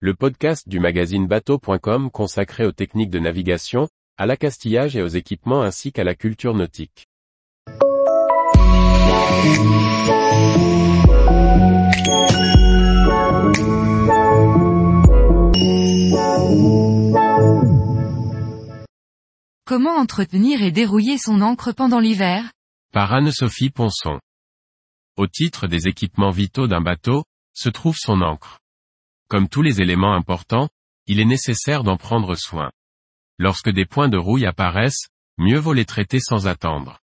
le podcast du magazine bateau.com consacré aux techniques de navigation, à l'accastillage et aux équipements ainsi qu'à la culture nautique. Comment entretenir et dérouiller son encre pendant l'hiver? Par Anne-Sophie Ponson. Au titre des équipements vitaux d'un bateau, se trouve son encre. Comme tous les éléments importants, il est nécessaire d'en prendre soin. Lorsque des points de rouille apparaissent, mieux vaut les traiter sans attendre.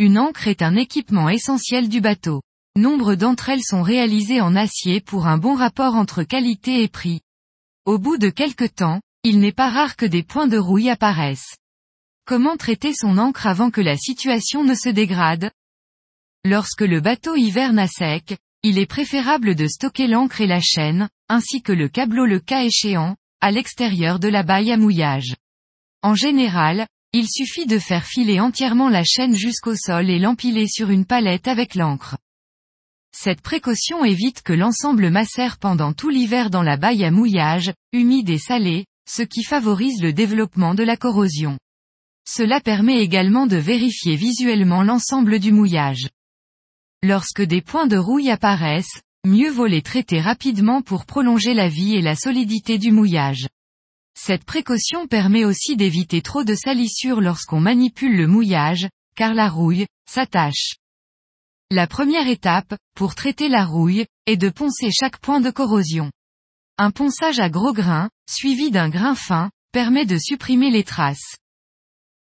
Une encre est un équipement essentiel du bateau. Nombre d'entre elles sont réalisées en acier pour un bon rapport entre qualité et prix. Au bout de quelque temps, il n'est pas rare que des points de rouille apparaissent. Comment traiter son encre avant que la situation ne se dégrade? Lorsque le bateau hiverne à sec, il est préférable de stocker l'encre et la chaîne, ainsi que le câbleau le cas échéant, à l'extérieur de la baille à mouillage. En général, il suffit de faire filer entièrement la chaîne jusqu'au sol et l'empiler sur une palette avec l'encre. Cette précaution évite que l'ensemble macère pendant tout l'hiver dans la baille à mouillage, humide et salée, ce qui favorise le développement de la corrosion. Cela permet également de vérifier visuellement l'ensemble du mouillage. Lorsque des points de rouille apparaissent, mieux vaut les traiter rapidement pour prolonger la vie et la solidité du mouillage. Cette précaution permet aussi d'éviter trop de salissures lorsqu'on manipule le mouillage, car la rouille, s'attache. La première étape, pour traiter la rouille, est de poncer chaque point de corrosion. Un ponçage à gros grains, suivi d'un grain fin, permet de supprimer les traces.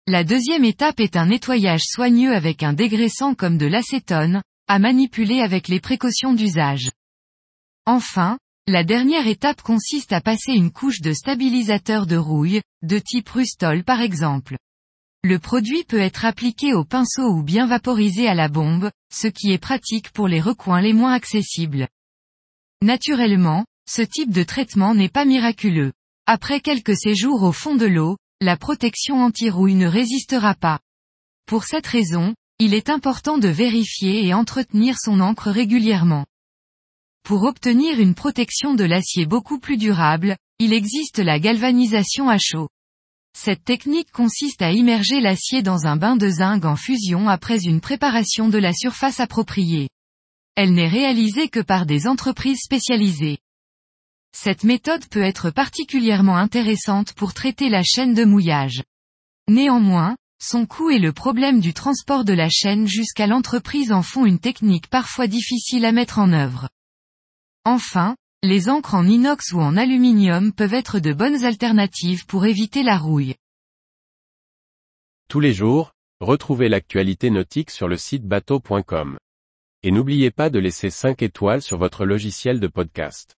La deuxième étape est un nettoyage soigneux avec un dégraissant comme de l'acétone, à manipuler avec les précautions d'usage. Enfin, la dernière étape consiste à passer une couche de stabilisateur de rouille, de type Rustol par exemple. Le produit peut être appliqué au pinceau ou bien vaporisé à la bombe, ce qui est pratique pour les recoins les moins accessibles. Naturellement, ce type de traitement n'est pas miraculeux. Après quelques séjours au fond de l'eau, la protection anti-rouille ne résistera pas. Pour cette raison, il est important de vérifier et entretenir son encre régulièrement. Pour obtenir une protection de l'acier beaucoup plus durable, il existe la galvanisation à chaud. Cette technique consiste à immerger l'acier dans un bain de zinc en fusion après une préparation de la surface appropriée. Elle n'est réalisée que par des entreprises spécialisées. Cette méthode peut être particulièrement intéressante pour traiter la chaîne de mouillage. Néanmoins, son coût et le problème du transport de la chaîne jusqu'à l'entreprise en font une technique parfois difficile à mettre en œuvre. Enfin, les encres en inox ou en aluminium peuvent être de bonnes alternatives pour éviter la rouille. Tous les jours, retrouvez l'actualité nautique sur le site bateau.com. Et n'oubliez pas de laisser 5 étoiles sur votre logiciel de podcast.